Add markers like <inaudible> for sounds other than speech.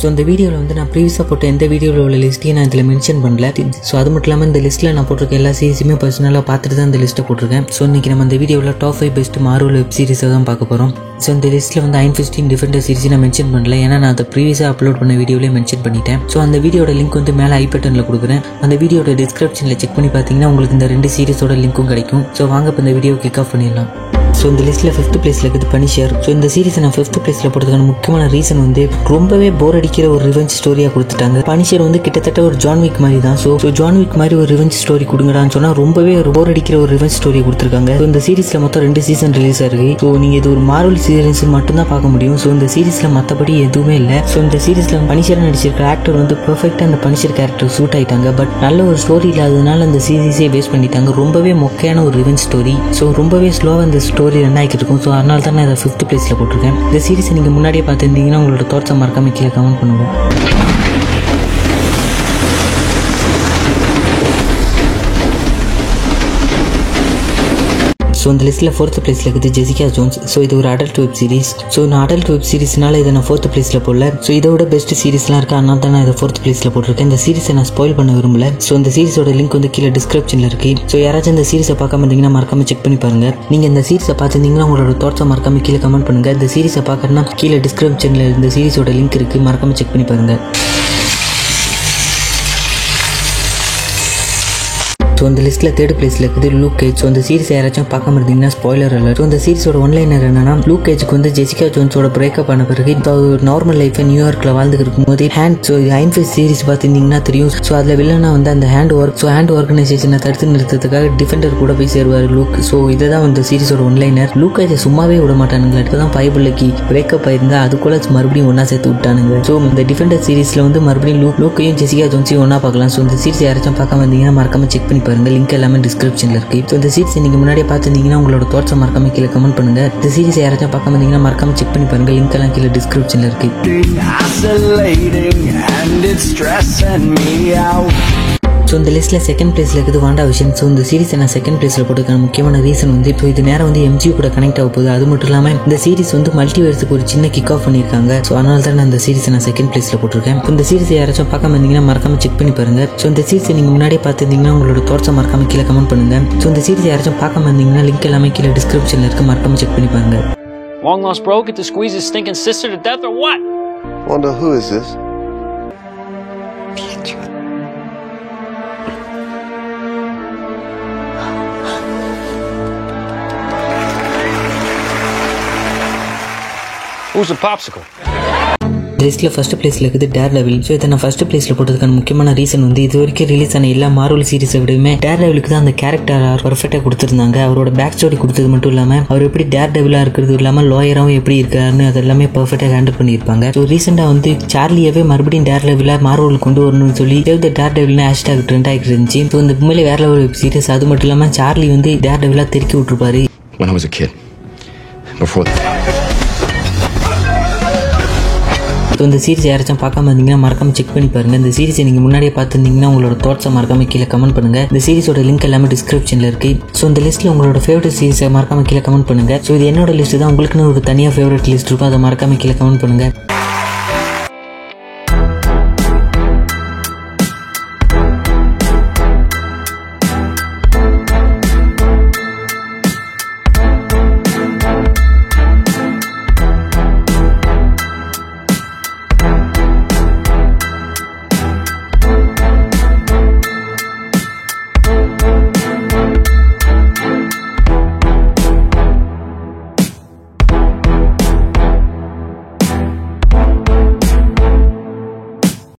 So இந்த வீடியோவில் வந்து நான் ப்ரீவியஸாக போட்ட எந்த வீடியோவில் உள்ள லிஸ்ட்டையும் நான் இதில் மென்ஷன் பண்ணல. ஸோ அது மட்டும் இல்லாமல் இந்த லிஸ்ட்டில் நான் போட்டிருக்க எல்லா சீரிஸுமே பர்சனலாக பார்த்துட்டு தான் இந்த லிஸ்ட்டை போட்டிருக்கேன். ஸோ இன்றைக்கி நம்ம இந்த வீடியோவில் top five best Marvel web சீரிஸை தான் பார்க்க போகிறோம் ஸோ இந்த லிஸ்ட்டில் வந்து ஐன் ஃபிஃப்டின் டிஃபரெண்ட் சீரிஸ் நான் மென்ஷன் பண்ணல. ஏன்னா நான் அதை ப்ரீவியஸாக அப்லோட் பண்ண வீடியோலேயே மென்ஷன் பண்ணிட்டேன். ஸோ அந்த வீடியோட லிங்க் வந்து மேலே ஐ பட்டனில் கொடுக்குறேன். அந்த வீடியோட டிஸ்கிரிப்ஷனில் செக் பண்ணி பார்த்தீங்கன்னா உங்களுக்கு இந்த ரெண்டு சீரிஸோட லிங்க்கும் கிடைக்கும். ஸோ வாங்க இப்போ இந்த வீடியோ கிக் ஆஃப் பண்ணிடலாம். ஸோ இந்த லிஸ்ட்டில் ஃபிஃப்த் பிளேஸில் இருக்குது பனிஷர் ஸோ இந்த சீரிஸை நான் ஃபிஃப்த் பிளேஸில் போட்டதுக்கான முக்கியமான ரீசன் வந்து ரொம்பவே போர் அடிக்கிற ஒரு ரிவெஞ்ச் ஸ்டோரியாக கொடுத்துட்டாங்க. பனிஷர் வந்து கிட்டத்தட்ட ஒரு ஜான் விக் மாதிரி தான். ஸோ ஸோ ஜான் விக் மாதிரி ஒரு ரிவெஞ்ச் ஸ்டோரி கொடுங்கடான்னு சொன்னால் ரொம்பவே ஒரு போர் அடிக்கிற ஒரு ரிவெஞ்ச் ஸ்டோரி கொடுத்துருக்காங்க. ஸோ இந்த சீரிஸில் மொத்தம் ரெண்டு சீசன் ரிலீஸ் ஆகுது ஸோ நீங்கள் இது ஒரு மார்வல் சீரிஸ் மட்டும்தான் பார்க்க முடியும். ஸோ இந்த சீரிஸில் மற்றபடி எதுவுமே இல்லை. ஸோ இந்த சீரிஸில் பனிஷர் நடிச்சிருக்க ஆக்டர் வந்து பர்ஃபெக்டாக அந்த பனிஷர் கேரக்டர் சூட் ஆகிட்டாங்க பட் நல்ல ஒரு ஸ்டோரி இல்லாததுனால அந்த சீரிஸே வேஸ்ட் பண்ணிட்டாங்க. ரொம்பவே மொக்கையான ஒரு ரிவெஞ்ச் ஸ்டோரி ஸோ ரொம்பவே ஸ்லோவாக அந்த ஸ்டோரி ரன் ஆகிட்டு இருக்கும் ஸோ அதனால தான் நான் இதை ஃபிஃப்த் பிளேஸில் போட்டிருக்கேன். இந்த சீரிஸை நீங்கள் முன்னாடியே பார்த்துருந்தீங்கன்னா உங்களோட தோற்றம் மறக்காமல் கீழே கமெண்ட் பண்ணுங்கள் ஸோ அந்த லிஸ்ட்டில் ஃபோர்த் பிளேஸில் இருக்குது ஜெசிகா ஜோன்ஸ் ஸோ இது ஒரு அடல்ட் வெப் சீரிஸ் ஸோ நான் அடல்ட் வெப் சீரிஸ்னால இதை நான் ஃபோர்த் பிளேஸில் போடல. ஸோ இதோட பெஸ்ட் சீரிஸ்லாம் இருக்கா? அதனால தான் நான் இதை ஃபோர்த் பிளேஸில் போட்டிருக்கேன். இந்த சீரிஸை நான் ஸ்பாயில் பண்ண விரும்பல. ஸோ இந்த சீரிஸோட லிங்க் வந்து கீழே டிஸ்கிரிப்ஷனில் இருக்கு. ஸோ யாராச்சும் இந்த சீரிஸை பார்க்காம இருந்தீங்கன்னா மறக்காம செக் பண்ணி பாருங்க. நீங்கள் இந்த சீரிஸை பார்த்துருந்தீங்கன்னா உங்களோட தோட்டம் மறக்காம கீழே கமெண்ட் பண்ணுங்க. இந்த சீரிஸை பார்க்கறதுனா கீழே டிஸ்கிரிப்ஷனில் இந்த சீரிஸோட லிங்க் இருக்கு. மறக்காம செக் பண்ணி பாருங்கள் ஸோ இந்த லிஸ்ட்டில் தேர்ட் பிளேஸில் இருக்குது லூக் கேஜ் ஸோ இந்த சீரிஸ் யாராச்சும் பார்க்காம இருந்தீங்கன்னா ஸ்பாய்லர் அலர்ட் ஸோ இந்த சீரிஸோட ஒன்லைனர் என்னன்னா லூக் கேஜுக்கு வந்து ஜெசிகா ஜோன்ஸோட பிரேக்கப் ஆன பிறகு இப்போ நார்மல் லைஃபை நியூயார்க்கில் வாழ்ந்து இருக்கும்போது Hand so Iron Fist series பார்த்துருந்தீங்கன்னா தெரியும். ஸோ அதில் வில்லனா வந்து அந்த ஹேண்ட் ஒர்க் ஸோ ஹேண்ட் ஆர்கனைசேஷனை தடுத்து நிறுத்தத்துக்காக டிஃபெண்டர் கூட போய் சேருவார் லூக். ஸோ இதை தான் இந்த சீரிஸோட ஒன்லைனர் லூக் கேஜை சும்மாவே விட மாட்டானுங்க. இப்போ தான் பைபிளுக்கு பிரேக்கப் ஆயிருந்தா அதுக்குள்ள மறுபடியும் ஒன்றா சேர்த்து விட்டானுங்க. ஸோ இந்த டிஃபெண்டர் சீரிஸில் வந்து மறுபடியும் லூக் லூக்கையும் ஜெசிகா ஜோன்ஸையும் ஒன்றா பார்க்கலாம். ஸோ இந்த சீரிஸ் யாராச்சும் பார்க்காம இருந்தீங்கன்னா மறக்காம செக் பண்ணி பாருங்க லிங்க் எல்லாமே டிஸ்கிரிப்ஷனில் இருக்கு. இப்போ இந்த சீரிஸ் நீங்கள் முன்னாடியே பார்த்துருந்தீங்கன்னா உங்களோட தோற்றம் மறக்காம கீழே கமெண்ட் பண்ணுங்க. இந்த சீரிஸ் யாராச்சும் பார்க்காம இருந்தீங்கன்னா மறக்காம செக் பண்ணி பாருங்கள் லிங்க் எல்லாம் கீழே டிஸ்கிரிப்ஷனில் இருக்கு. ஸோ இந்த லிஸ்ட்டில் செகண்ட் பிளேஸில் இருக்குது வாண்டா விஷயம் ஸோ இந்த சீரிஸை நான் செகண்ட் பிளேஸில் போட்டுக்கான முக்கியமான ரீசன் வந்து இப்போ இது நேரம் வந்து எம்ஜியூ கூட கனெக்ட் ஆக போகுது. அது மட்டும் இல்லாமல் இந்த சீரிஸ் வந்து மல்டிவேர்ஸுக்கு ஒரு சின்ன கிக் ஆஃப் பண்ணியிருக்காங்க. ஸோ அதனால தான் நான் இந்த சீரிஸை நான் செகண்ட் பிளேஸில் போட்டிருக்கேன். இந்த சீரிஸ் யாராச்சும் பார்க்காம இருந்தீங்கன்னா மறக்காம செக் பண்ணி பாருங்க. ஸோ இந்த சீரிஸை நீங்கள் முன்னாடியே பார்த்துருந்தீங்கன்னா உங்களோட தோற்றம் மறக்காம கீழே கமெண்ட் பண்ணுங்க. ஸோ இந்த சீரிஸ் யாராச்சும் பார்க்காம இருந்தீங்கன்னா லிங்க் எல்லாமே கீழே டிஸ்கிரிப்ஷனில் இருக்கு. மறக்காம செக் பண்ணி பாருங்க. Long lost bro, get to squeeze his stinking sister to death or what? Wonder who is this? Who's a popsicle? லிஸ்ட்டில் ஃபர்ஸ்ட் பிளேஸில் இருக்குது டேர் லெவல் ஸோ இதை நான் ஃபர்ஸ்ட் பிளேஸில் போட்டதுக்கான முக்கியமான ரீசன் வந்து இது வரைக்கும் ரிலீஸ் ஆன எல்லா மார்வல் சீரிஸை விடவுமே டேர் லெவலுக்கு தான் அந்த கேரக்டர் பர்ஃபெக்டாக கொடுத்துருந்தாங்க அவரோட பேக் ஸ்டோரி கொடுத்தது மட்டும் இல்லாமல் அவர் எப்படி டேர் டெவிலாக இருக்கிறது இல்லாமல் லாயராகவும் எப்படி இருக்காருன்னு அது எல்லாமே பர்ஃபெக்டாக ஹேண்டில் பண்ணியிருப்பாங்க ஸோ ரீசெண்டாக வந்து சார்லியவே மறுபடியும் டேர் லெவலாக மார்வல் கொண்டு வரணும்னு சொல்லி சேவ் த டேர் டெவில்னு ஹேஷ்டாக் ட்ரெண்ட் ஆகிட்டு இருந்துச்சு ஸோ இந்த உண்மையிலே வேற லெவல் வெப் சீரிஸ் அது மட்டும் இல்லாமல் சார்லி வந்து டேர் டெவிலாக தெருக்கி விட்டுருப்பாரு when I was a kid. Before <laughs> so இந்த சீரிஸ் யாராச்சும் பார்க்காம இருந்தீங்கன்னா மறக்காம செக் பண்ணி பாருங்க. இந்த சீரிஸை நீங்கள் முன்னாடியே பார்த்துருந்தீங்கன்னா உங்களோட தோட்ஸை மறக்காம கீழே கமெண்ட் பண்ணுங்க. இந்த சீரிஸோட லிங்க் எல்லாமே டிஸ்கிரிப்ஷனில் இருக்கு. ஸோ இந்த லிஸ்ட்டில் உங்களோட ஃபேவரட் சீரிஸை மறக்காம கீழே கமெண்ட் பண்ணுங்க. ஸோ இது என்னோட லிஸ்ட் தான். உங்களுக்குன்னு ஒரு தனியாக ஃபேவரட் லிஸ்ட் இருக்கும். அதை மறக்காம கீழே கமெண்ட் பண்ணுங்க.